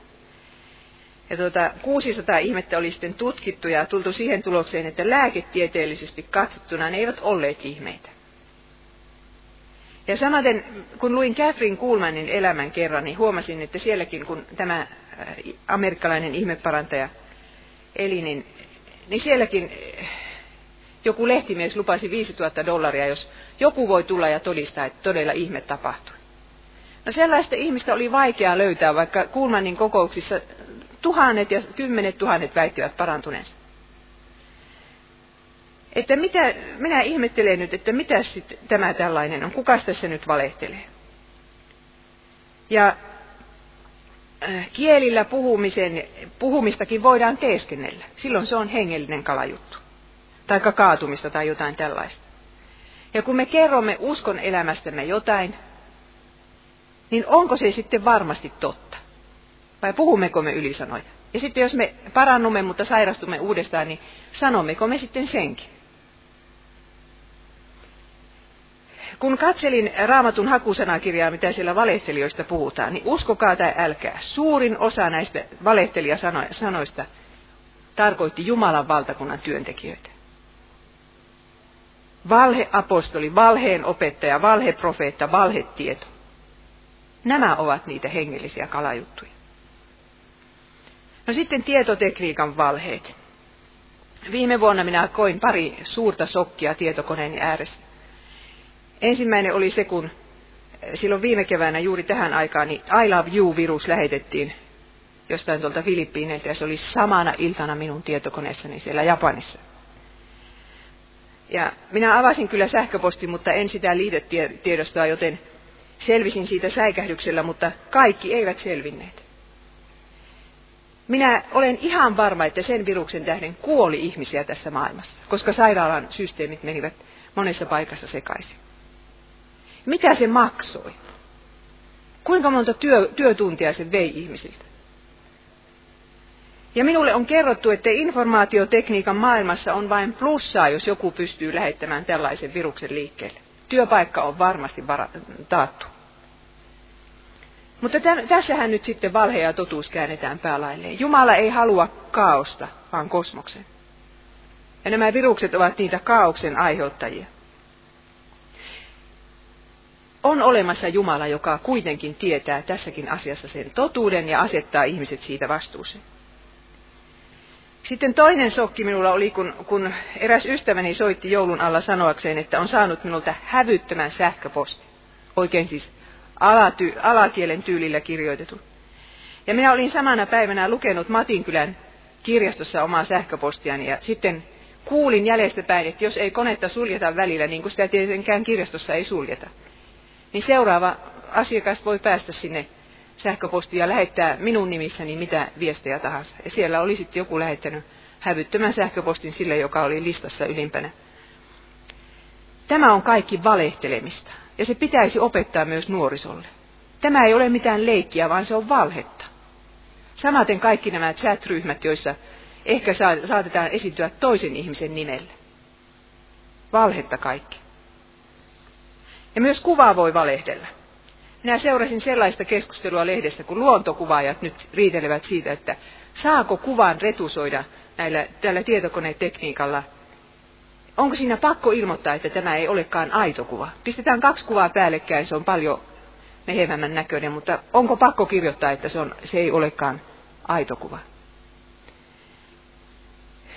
Ja tuota, 600 ihmettä oli sitten tutkittu ja tultu siihen tulokseen, että lääketieteellisesti katsottuna ne eivät olleet ihmeitä. Ja samaten, kun luin Catherine Kuhlmanin elämän kerran, niin huomasin, että sielläkin, kun tämä äh, amerikkalainen ihmeparantaja eli, niin, niin sielläkin joku lehtimies lupasi 5000 dollaria, jos joku voi tulla ja todistaa, että todella ihme tapahtui. No sellaista ihmistä oli vaikea löytää, vaikka Kulmanin kokouksissa tuhannet ja kymmenet tuhannet väittivät parantuneensa. Että mitä, minä ihmettelen nyt, että mitä tämä tällainen on, kuka tässä nyt valehtelee. Ja äh, kielillä puhumisen, puhumistakin voidaan teeskennellä. Silloin se on hengellinen kalajuttu. Tai kaatumista tai jotain tällaista. Ja kun me kerromme uskon elämästämme jotain, niin onko se sitten varmasti totta? Vai puhummeko me ylisanoja? Ja sitten jos me parannumme, mutta sairastumme uudestaan, niin sanommeko me sitten senkin? Kun katselin raamatun hakusanakirjaa, mitä siellä valehtelijoista puhutaan, niin uskokaa tai älkää, suurin osa näistä valehtelijasanoista tarkoitti Jumalan valtakunnan työntekijöitä. Valheapostoli, valheen opettaja, valheprofeetta, valhetieto. Nämä ovat niitä hengellisiä kalajuttuja. No sitten tietotekniikan valheet. Viime vuonna minä koin pari suurta sokkia tietokoneeni ääressä. Ensimmäinen oli se, kun silloin viime keväänä juuri tähän aikaan niin I Love You-virus lähetettiin jostain tuolta Filippiineiltä ja se oli samana iltana minun tietokoneessani siellä Japanissa. Ja minä avasin kyllä sähköposti, mutta en sitä liitetiedostoa, joten selvisin siitä säikähdyksellä, mutta kaikki eivät selvinneet. Minä olen ihan varma, että sen viruksen tähden kuoli ihmisiä tässä maailmassa, koska sairaalan systeemit menivät monessa paikassa sekaisin. Mitä se maksoi? Kuinka monta työ, työtuntia se vei ihmisiltä? Ja minulle on kerrottu, että informaatiotekniikan maailmassa on vain plussaa, jos joku pystyy lähettämään tällaisen viruksen liikkeelle. Työpaikka on varmasti vara- taattu. Mutta tämän, tässähän nyt sitten valhe ja totuus käännetään päälailleen. Jumala ei halua kaaosta, vaan kosmoksen. Ja nämä virukset ovat niitä kaauksen aiheuttajia. On olemassa Jumala, joka kuitenkin tietää tässäkin asiassa sen totuuden ja asettaa ihmiset siitä vastuuseen. Sitten toinen sokki minulla oli, kun, kun eräs ystäväni soitti joulun alla sanoakseen, että on saanut minulta hävyttömän sähköposti. Oikein siis alaty, alakielen tyylillä kirjoitetun. Ja minä olin samana päivänä lukenut Matinkylän kirjastossa omaa sähköpostiani ja sitten kuulin jäljestäpäin, että jos ei konetta suljeta välillä, niin kuin sitä tietenkään kirjastossa ei suljeta, niin seuraava asiakas voi päästä sinne sähköpostiin ja lähettää minun nimissäni mitä viestejä tahansa. Ja siellä oli sitten joku lähettänyt hävyttömän sähköpostin sille, joka oli listassa ylimpänä. Tämä on kaikki valehtelemista. Ja se pitäisi opettaa myös nuorisolle. Tämä ei ole mitään leikkiä, vaan se on valhetta. Samaten kaikki nämä chat-ryhmät, joissa ehkä saatetaan esiintyä toisen ihmisen nimelle. Valhetta kaikki. Ja myös kuvaa voi valehdella. Minä seurasin sellaista keskustelua lehdestä, kun luontokuvaajat nyt riitelevät siitä, että saako kuvan retusoida näillä, tällä tietokonetekniikalla. Onko siinä pakko ilmoittaa, että tämä ei olekaan aito kuva? Pistetään kaksi kuvaa päällekkäin, se on paljon mehevämmän näköinen, mutta onko pakko kirjoittaa, että se, on, se ei olekaan aito kuva?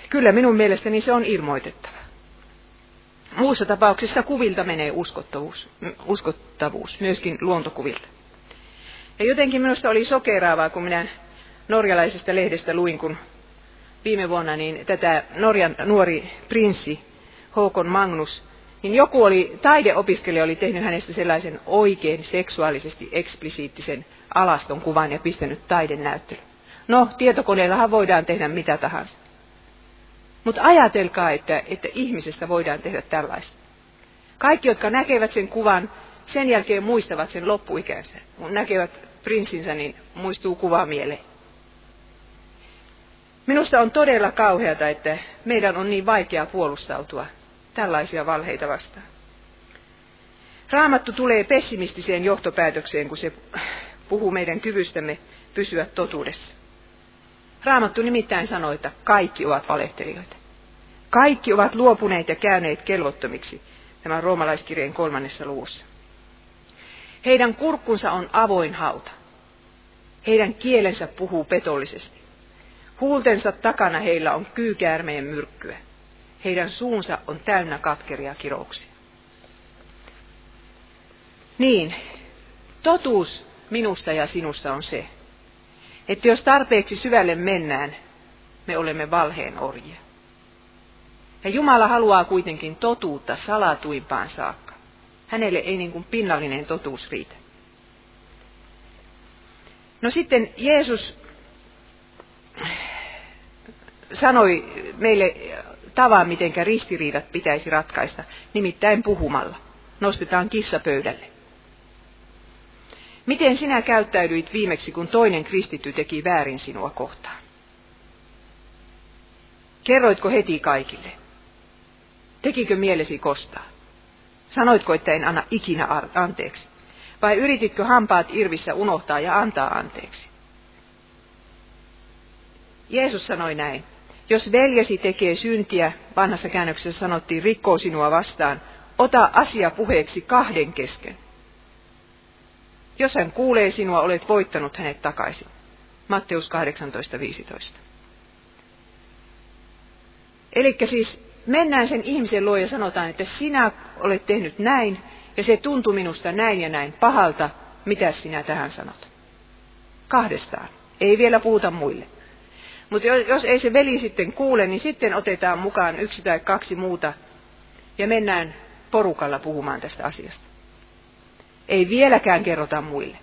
Kyllä minun mielestäni se on ilmoitettava. Muussa tapauksessa kuvilta menee uskottavuus, uskottavuus, myöskin luontokuvilta. Ja jotenkin minusta oli sokeraavaa, kun minä norjalaisesta lehdestä luin, kun viime vuonna niin tätä Norjan nuori prinssi Håkon Magnus, niin joku oli, taideopiskelija oli tehnyt hänestä sellaisen oikein seksuaalisesti eksplisiittisen alaston kuvan ja pistänyt taidenäyttelyn. No, tietokoneellahan voidaan tehdä mitä tahansa. Mutta ajatelkaa, että, että ihmisestä voidaan tehdä tällaista. Kaikki, jotka näkevät sen kuvan, sen jälkeen muistavat sen loppuikänsä. Kun näkevät prinssinsä, niin muistuu kuva mieleen. Minusta on todella kauheata, että meidän on niin vaikea puolustautua tällaisia valheita vastaan. Raamattu tulee pessimistiseen johtopäätökseen, kun se puhuu meidän kyvystämme pysyä totuudessa. Raamattu nimittäin sanoi, että kaikki ovat valehtelijoita. Kaikki ovat luopuneet ja käyneet kelvottomiksi, tämä roomalaiskirjeen kolmannessa luvussa. Heidän kurkkunsa on avoin hauta. Heidän kielensä puhuu petollisesti. Huultensa takana heillä on kyykäärmeen myrkkyä. Heidän suunsa on täynnä katkeria kirouksia. Niin, totuus minusta ja sinusta on se, että jos tarpeeksi syvälle mennään, me olemme valheen orjia. Ja Jumala haluaa kuitenkin totuutta salatuimpaan saakka. Hänelle ei niin kuin pinnallinen totuus riitä. No sitten Jeesus sanoi meille tavan, miten ristiriidat pitäisi ratkaista, nimittäin puhumalla. Nostetaan kissa pöydälle. Miten sinä käyttäydyit viimeksi, kun toinen kristitty teki väärin sinua kohtaan? Kerroitko heti kaikille? Tekikö mielesi kostaa? Sanoitko, että en anna ikinä anteeksi? Vai yrititkö hampaat irvissä unohtaa ja antaa anteeksi? Jeesus sanoi näin. Jos veljesi tekee syntiä, vanhassa käännöksessä sanottiin, rikkoo sinua vastaan, ota asia puheeksi kahden kesken. Jos hän kuulee sinua, olet voittanut hänet takaisin. Matteus 18.15. Eli siis mennään sen ihmisen luo ja sanotaan, että sinä olet tehnyt näin, ja se tuntui minusta näin ja näin pahalta, mitä sinä tähän sanot? Kahdestaan. Ei vielä puhuta muille. Mutta jos ei se veli sitten kuule, niin sitten otetaan mukaan yksi tai kaksi muuta ja mennään porukalla puhumaan tästä asiasta. Ei vieläkään kerrota muille.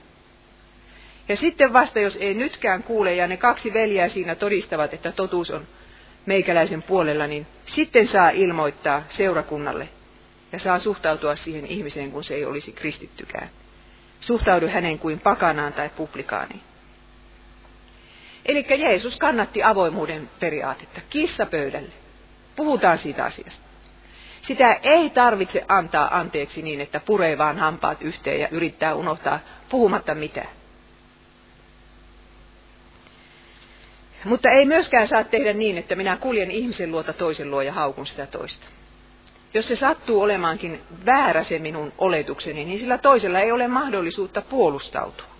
Ja sitten vasta, jos ei nytkään kuule ja ne kaksi veljeä siinä todistavat, että totuus on meikäläisen puolella, niin sitten saa ilmoittaa seurakunnalle ja saa suhtautua siihen ihmiseen, kun se ei olisi kristittykään. Suhtaudu hänen kuin pakanaan tai publikaaniin. Eli Jeesus kannatti avoimuuden periaatetta. Kissa pöydälle. Puhutaan siitä asiasta. Sitä ei tarvitse antaa anteeksi niin, että puree vaan hampaat yhteen ja yrittää unohtaa puhumatta mitään. Mutta ei myöskään saa tehdä niin, että minä kuljen ihmisen luota toisen luo ja haukun sitä toista. Jos se sattuu olemaankin väärä se minun oletukseni, niin sillä toisella ei ole mahdollisuutta puolustautua.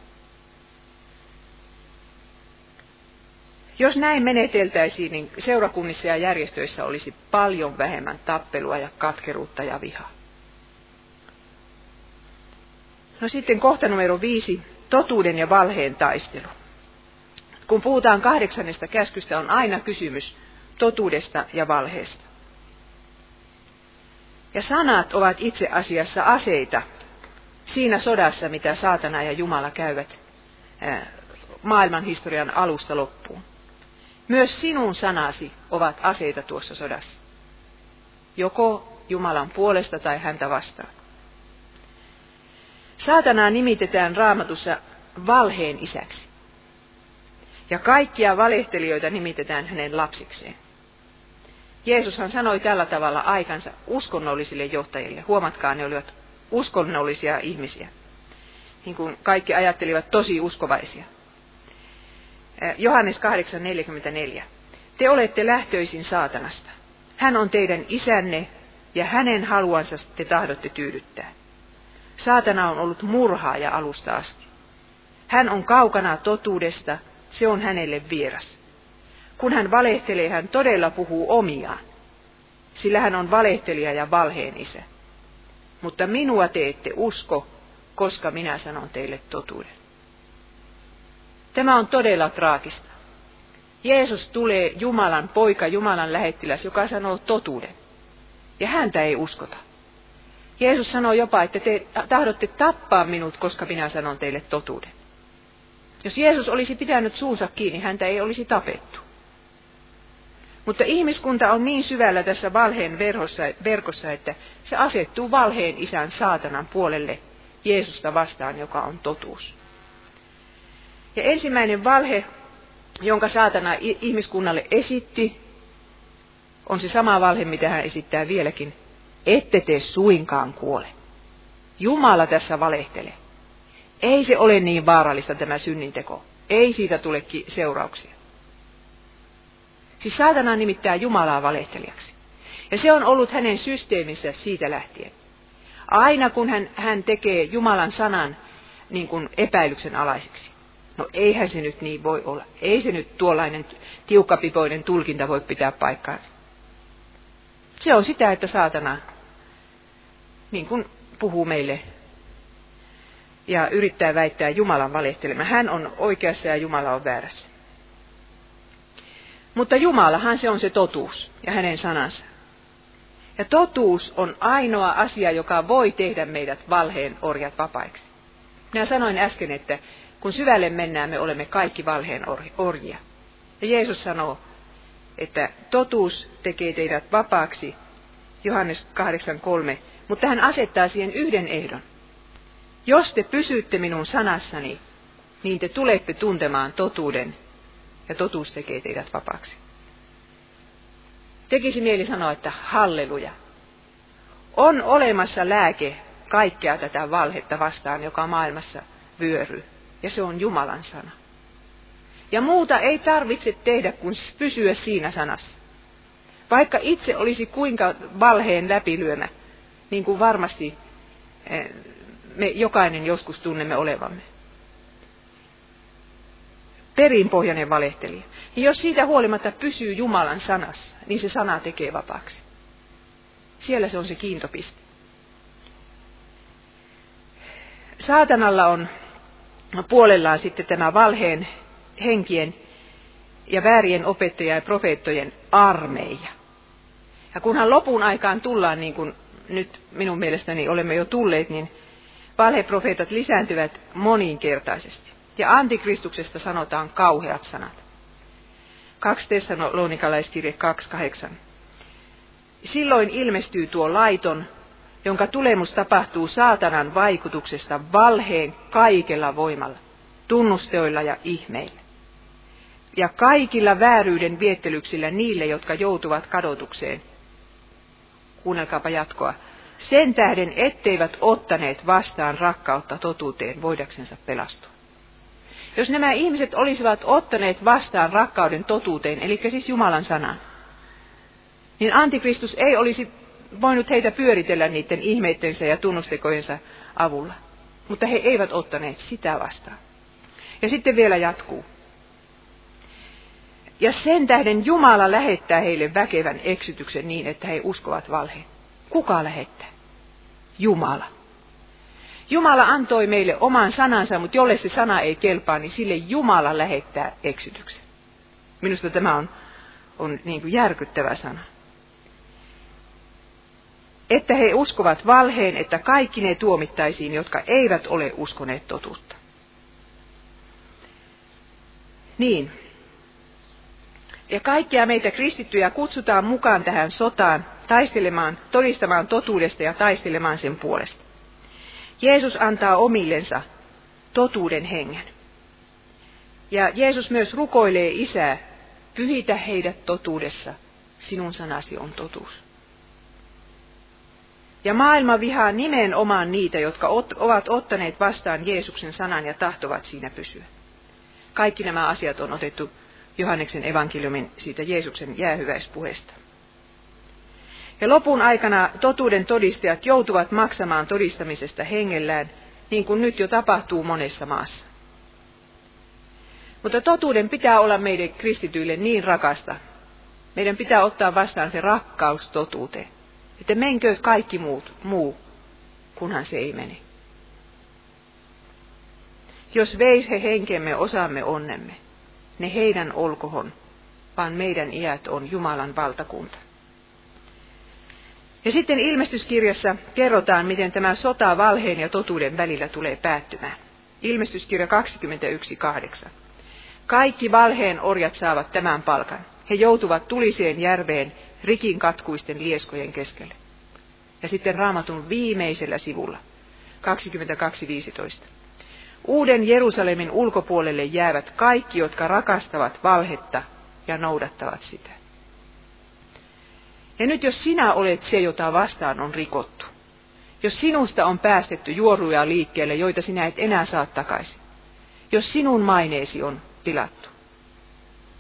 Jos näin meneteltäisiin, niin seurakunnissa ja järjestöissä olisi paljon vähemmän tappelua ja katkeruutta ja vihaa. No sitten kohta numero viisi, totuuden ja valheen taistelu. Kun puhutaan kahdeksannesta käskystä, on aina kysymys totuudesta ja valheesta. Ja sanat ovat itse asiassa aseita siinä sodassa, mitä saatana ja Jumala käyvät maailman historian alusta loppuun. Myös sinun sanasi ovat aseita tuossa sodassa. Joko Jumalan puolesta tai häntä vastaan. Saatanaa nimitetään raamatussa valheen isäksi. Ja kaikkia valehtelijoita nimitetään hänen lapsikseen. Jeesushan sanoi tällä tavalla aikansa uskonnollisille johtajille. Huomatkaa, ne olivat uskonnollisia ihmisiä. Niin kuin kaikki ajattelivat tosi uskovaisia. Johannes 8.44. Te olette lähtöisin saatanasta. Hän on teidän isänne ja hänen haluansa te tahdotte tyydyttää. Saatana on ollut murhaaja alusta asti. Hän on kaukana totuudesta, se on hänelle vieras. Kun hän valehtelee, hän todella puhuu omiaan, sillä hän on valehtelija ja valheen isä. Mutta minua te ette usko, koska minä sanon teille totuuden. Tämä on todella traagista. Jeesus tulee Jumalan poika, Jumalan lähettiläs, joka sanoo totuuden. Ja häntä ei uskota. Jeesus sanoo jopa, että te tahdotte tappaa minut, koska minä sanon teille totuuden. Jos Jeesus olisi pitänyt suunsa kiinni, häntä ei olisi tapettu. Mutta ihmiskunta on niin syvällä tässä valheen verhossa, verkossa, että se asettuu valheen isän saatanan puolelle Jeesusta vastaan, joka on totuus. Ja ensimmäinen valhe, jonka saatana ihmiskunnalle esitti, on se sama valhe, mitä hän esittää vieläkin. Ette te suinkaan kuole. Jumala tässä valehtelee. Ei se ole niin vaarallista tämä synninteko. Ei siitä tule seurauksia. Siis saatana nimittää Jumalaa valehtelijaksi. Ja se on ollut hänen systeeminsä siitä lähtien. Aina kun hän, hän tekee Jumalan sanan niin kuin epäilyksen alaiseksi. No eihän se nyt niin voi olla. Ei se nyt tuollainen tiukkapipoinen tulkinta voi pitää paikkaansa. Se on sitä, että saatana niin kuin puhuu meille ja yrittää väittää Jumalan valehtelema. Hän on oikeassa ja Jumala on väärässä. Mutta Jumalahan se on se totuus ja hänen sanansa. Ja totuus on ainoa asia, joka voi tehdä meidät valheen orjat vapaiksi. Minä sanoin äsken, että kun syvälle mennään, me olemme kaikki valheen orjia. Ja Jeesus sanoo, että totuus tekee teidät vapaaksi, Johannes 8.3, mutta hän asettaa siihen yhden ehdon. Jos te pysytte minun sanassani, niin te tulette tuntemaan totuuden, ja totuus tekee teidät vapaaksi. Tekisi mieli sanoa, että halleluja. On olemassa lääke kaikkea tätä valhetta vastaan, joka maailmassa vyöryy ja se on Jumalan sana. Ja muuta ei tarvitse tehdä kuin pysyä siinä sanassa. Vaikka itse olisi kuinka valheen läpilyömä, niin kuin varmasti eh, me jokainen joskus tunnemme olevamme. Perinpohjainen valehtelija. Ja jos siitä huolimatta pysyy Jumalan sanassa, niin se sana tekee vapaaksi. Siellä se on se kiintopiste. Saatanalla on puolellaan sitten tämä valheen henkien ja väärien opettajien ja profeettojen armeija. Ja kunhan lopun aikaan tullaan, niin kuin nyt minun mielestäni olemme jo tulleet, niin valheprofeetat lisääntyvät moninkertaisesti. Ja antikristuksesta sanotaan kauheat sanat. 2 Tessalonikalaiskirje 2.8. Silloin ilmestyy tuo laiton, jonka tulemus tapahtuu saatanan vaikutuksesta valheen kaikella voimalla, tunnusteoilla ja ihmeillä. Ja kaikilla vääryyden viettelyksillä niille, jotka joutuvat kadotukseen. Kuunnelkaapa jatkoa. Sen tähden, etteivät ottaneet vastaan rakkautta totuuteen voidaksensa pelastua. Jos nämä ihmiset olisivat ottaneet vastaan rakkauden totuuteen, eli siis Jumalan sanan, niin antikristus ei olisi voinut heitä pyöritellä niiden ihmeittensä ja tunnustekojensa avulla. Mutta he eivät ottaneet sitä vastaan. Ja sitten vielä jatkuu. Ja sen tähden Jumala lähettää heille väkevän eksytyksen niin, että he uskovat valheen. Kuka lähettää? Jumala. Jumala antoi meille oman sanansa, mutta jolle se sana ei kelpaa, niin sille Jumala lähettää eksytyksen. Minusta tämä on, on niin kuin järkyttävä sana. Että he uskovat valheen, että kaikki ne tuomittaisiin, jotka eivät ole uskoneet totuutta. Niin. Ja kaikkia meitä kristittyjä kutsutaan mukaan tähän sotaan, taistelemaan, todistamaan totuudesta ja taistelemaan sen puolesta. Jeesus antaa omillensa totuuden hengen. Ja Jeesus myös rukoilee isää, pyhitä heidät totuudessa, sinun sanasi on totuus. Ja maailma vihaa nimenomaan niitä, jotka ovat ottaneet vastaan Jeesuksen sanan ja tahtovat siinä pysyä. Kaikki nämä asiat on otettu Johanneksen evankeliumin siitä Jeesuksen jäähyväispuheesta. Ja lopun aikana totuuden todistajat joutuvat maksamaan todistamisesta hengellään, niin kuin nyt jo tapahtuu monessa maassa. Mutta totuuden pitää olla meidän kristityille niin rakasta. Meidän pitää ottaa vastaan se rakkaus totuuteen. Että menkö kaikki muut, muu, kunhan se ei mene. Jos veis he henkemme osamme onnemme, ne heidän olkohon, vaan meidän iät on Jumalan valtakunta. Ja sitten ilmestyskirjassa kerrotaan, miten tämä sota valheen ja totuuden välillä tulee päättymään. Ilmestyskirja 21.8. Kaikki valheen orjat saavat tämän palkan. He joutuvat tuliseen järveen rikin katkuisten lieskojen keskelle. Ja sitten raamatun viimeisellä sivulla, 22.15. Uuden Jerusalemin ulkopuolelle jäävät kaikki, jotka rakastavat valhetta ja noudattavat sitä. Ja nyt jos sinä olet se, jota vastaan on rikottu, jos sinusta on päästetty juoruja liikkeelle, joita sinä et enää saa takaisin, jos sinun maineesi on pilattu,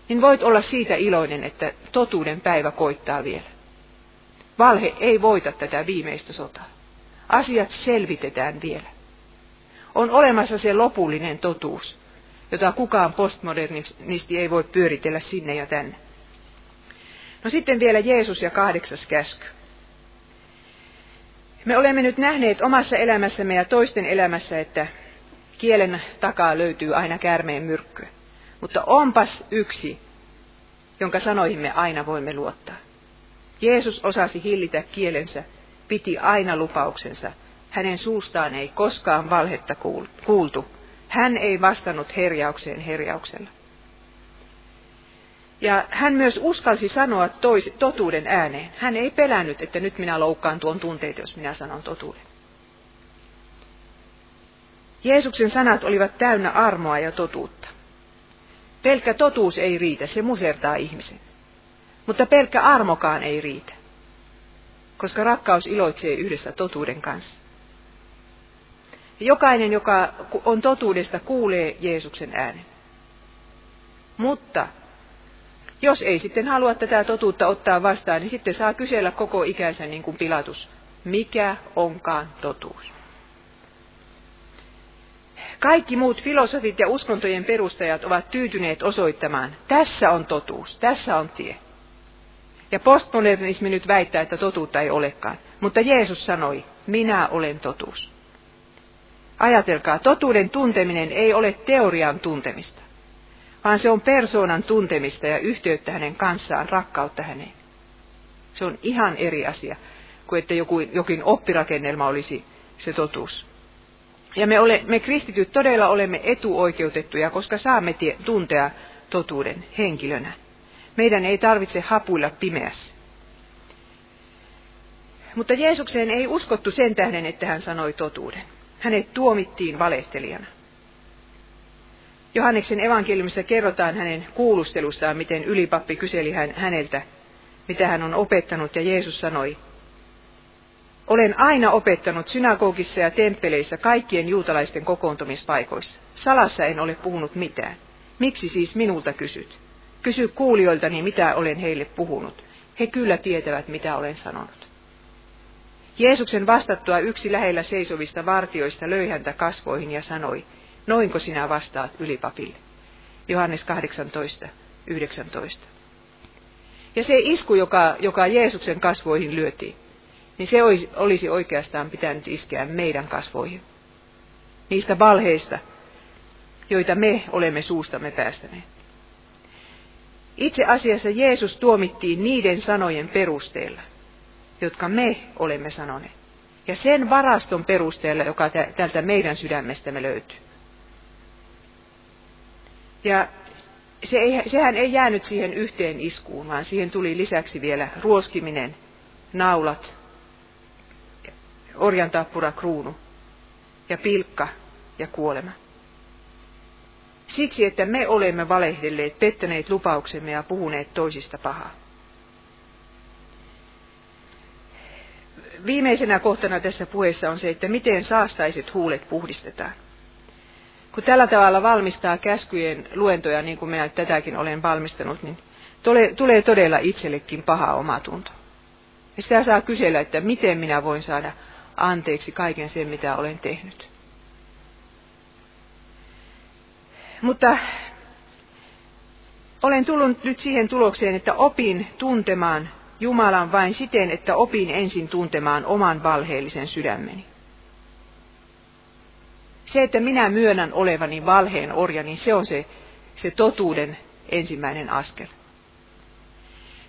niin voit olla siitä iloinen, että totuuden päivä koittaa vielä. Valhe ei voita tätä viimeistä sotaa. Asiat selvitetään vielä. On olemassa se lopullinen totuus, jota kukaan postmodernisti ei voi pyöritellä sinne ja tänne. No sitten vielä Jeesus ja kahdeksas käsky. Me olemme nyt nähneet omassa elämässämme ja toisten elämässä, että kielen takaa löytyy aina käärmeen myrkkyä. Mutta onpas yksi, jonka sanoihimme aina voimme luottaa. Jeesus osasi hillitä kielensä, piti aina lupauksensa. Hänen suustaan ei koskaan valhetta kuultu. Hän ei vastannut herjaukseen herjauksella. Ja hän myös uskalsi sanoa tois, totuuden ääneen. Hän ei pelännyt, että nyt minä loukkaan tuon tunteita, jos minä sanon totuuden. Jeesuksen sanat olivat täynnä armoa ja totuutta. Pelkkä totuus ei riitä, se musertaa ihmisen. Mutta pelkkä armokaan ei riitä, koska rakkaus iloitsee yhdessä totuuden kanssa. Jokainen, joka on totuudesta, kuulee Jeesuksen äänen. Mutta jos ei sitten halua tätä totuutta ottaa vastaan, niin sitten saa kysellä koko ikänsä niin kuin Pilatus, mikä onkaan totuus. Kaikki muut filosofit ja uskontojen perustajat ovat tyytyneet osoittamaan, tässä on totuus, tässä on tie. Ja postmodernismi nyt väittää, että totuutta ei olekaan. Mutta Jeesus sanoi, minä olen totuus. Ajatelkaa, totuuden tunteminen ei ole teorian tuntemista vaan se on persoonan tuntemista ja yhteyttä hänen kanssaan, rakkautta häneen. Se on ihan eri asia kuin että joku, jokin oppirakennelma olisi se totuus. Ja me, ole, me kristityt todella olemme etuoikeutettuja, koska saamme tie, tuntea totuuden henkilönä. Meidän ei tarvitse hapuilla pimeässä. Mutta Jeesukseen ei uskottu sen tähden, että hän sanoi totuuden. Hänet tuomittiin valehtelijana. Johanneksen evankeliumissa kerrotaan hänen kuulustelustaan, miten ylipappi kyseli hän, häneltä, mitä hän on opettanut, ja Jeesus sanoi, olen aina opettanut synagogissa ja temppeleissä kaikkien juutalaisten kokoontumispaikoissa. Salassa en ole puhunut mitään. Miksi siis minulta kysyt? Kysy kuulijoiltani, mitä olen heille puhunut. He kyllä tietävät, mitä olen sanonut. Jeesuksen vastattua yksi lähellä seisovista vartioista löi häntä kasvoihin ja sanoi, Noinko sinä vastaat ylipapille? Johannes 18, 19. Ja se isku, joka, joka Jeesuksen kasvoihin lyötiin, niin se olisi, olisi oikeastaan pitänyt iskeä meidän kasvoihin. Niistä valheista, joita me olemme suustamme päästäneet. Itse asiassa Jeesus tuomittiin niiden sanojen perusteella, jotka me olemme sanoneet. Ja sen varaston perusteella, joka tältä meidän sydämestämme löytyy. Ja se ei, sehän ei jäänyt siihen yhteen iskuun, vaan siihen tuli lisäksi vielä ruoskiminen, naulat, orjantappura kruunu ja pilkka ja kuolema. Siksi, että me olemme valehdelleet, pettäneet lupauksemme ja puhuneet toisista pahaa. Viimeisenä kohtana tässä puheessa on se, että miten saastaiset huulet puhdistetaan. Kun tällä tavalla valmistaa käskyjen luentoja, niin kuin minä tätäkin olen valmistanut, niin tulee todella itsellekin paha omatunto. Ja sitä saa kysellä, että miten minä voin saada anteeksi kaiken sen, mitä olen tehnyt. Mutta olen tullut nyt siihen tulokseen, että opin tuntemaan Jumalan vain siten, että opin ensin tuntemaan oman valheellisen sydämeni. Se, että minä myönnän olevani valheen orja, niin se on se, se totuuden ensimmäinen askel.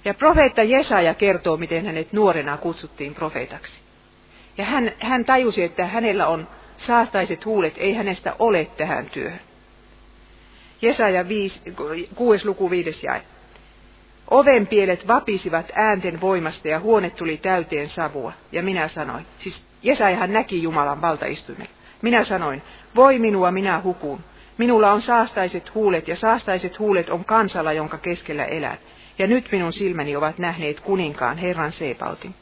Ja profeetta Jesaja kertoo, miten hänet nuorena kutsuttiin profeetaksi. Ja hän, hän tajusi, että hänellä on saastaiset huulet, ei hänestä ole tähän työhön. Jesaja 5, 6 luku 5 jae. Ovenpielet vapisivat äänten voimasta ja huone tuli täyteen savua. Ja minä sanoin, siis Jesajahan näki Jumalan valtaistuimella. Minä sanoin, voi minua, minä hukun. Minulla on saastaiset huulet ja saastaiset huulet on kansalla, jonka keskellä elän. Ja nyt minun silmäni ovat nähneet kuninkaan, Herran Seepautin.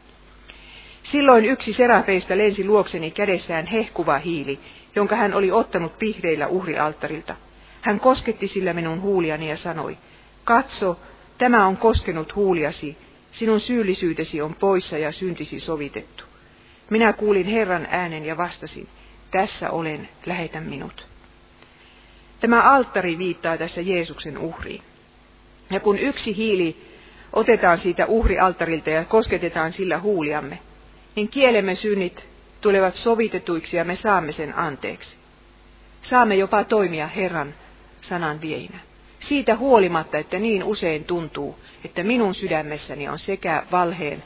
Silloin yksi serafeista lensi luokseni kädessään hehkuva hiili, jonka hän oli ottanut pihdeillä uhrialttarilta. Hän kosketti sillä minun huuliani ja sanoi, katso, tämä on koskenut huuliasi, sinun syyllisyytesi on poissa ja syntisi sovitettu. Minä kuulin Herran äänen ja vastasin, tässä olen, lähetä minut. Tämä alttari viittaa tässä Jeesuksen uhriin. Ja kun yksi hiili otetaan siitä uhrialttarilta ja kosketetaan sillä huuliamme, niin kielemme synnit tulevat sovitetuiksi ja me saamme sen anteeksi. Saamme jopa toimia Herran sanan vieinä. Siitä huolimatta, että niin usein tuntuu, että minun sydämessäni on sekä valheen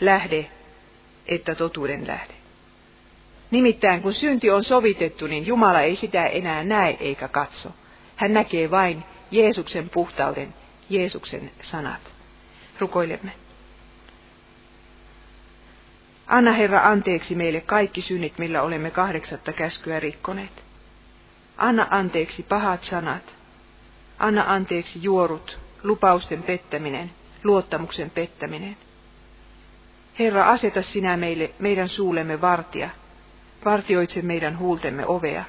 lähde että totuuden lähde. Nimittäin kun synti on sovitettu, niin Jumala ei sitä enää näe eikä katso. Hän näkee vain Jeesuksen puhtauden, Jeesuksen sanat. Rukoilemme. Anna Herra anteeksi meille kaikki synnit, millä olemme kahdeksatta käskyä rikkoneet. Anna anteeksi pahat sanat. Anna anteeksi juorut, lupausten pettäminen, luottamuksen pettäminen. Herra, aseta sinä meille, meidän suulemme vartija, vartioitse meidän huultemme ovea,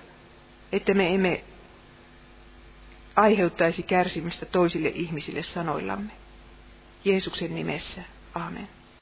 että me emme aiheuttaisi kärsimystä toisille ihmisille sanoillamme. Jeesuksen nimessä. Amen.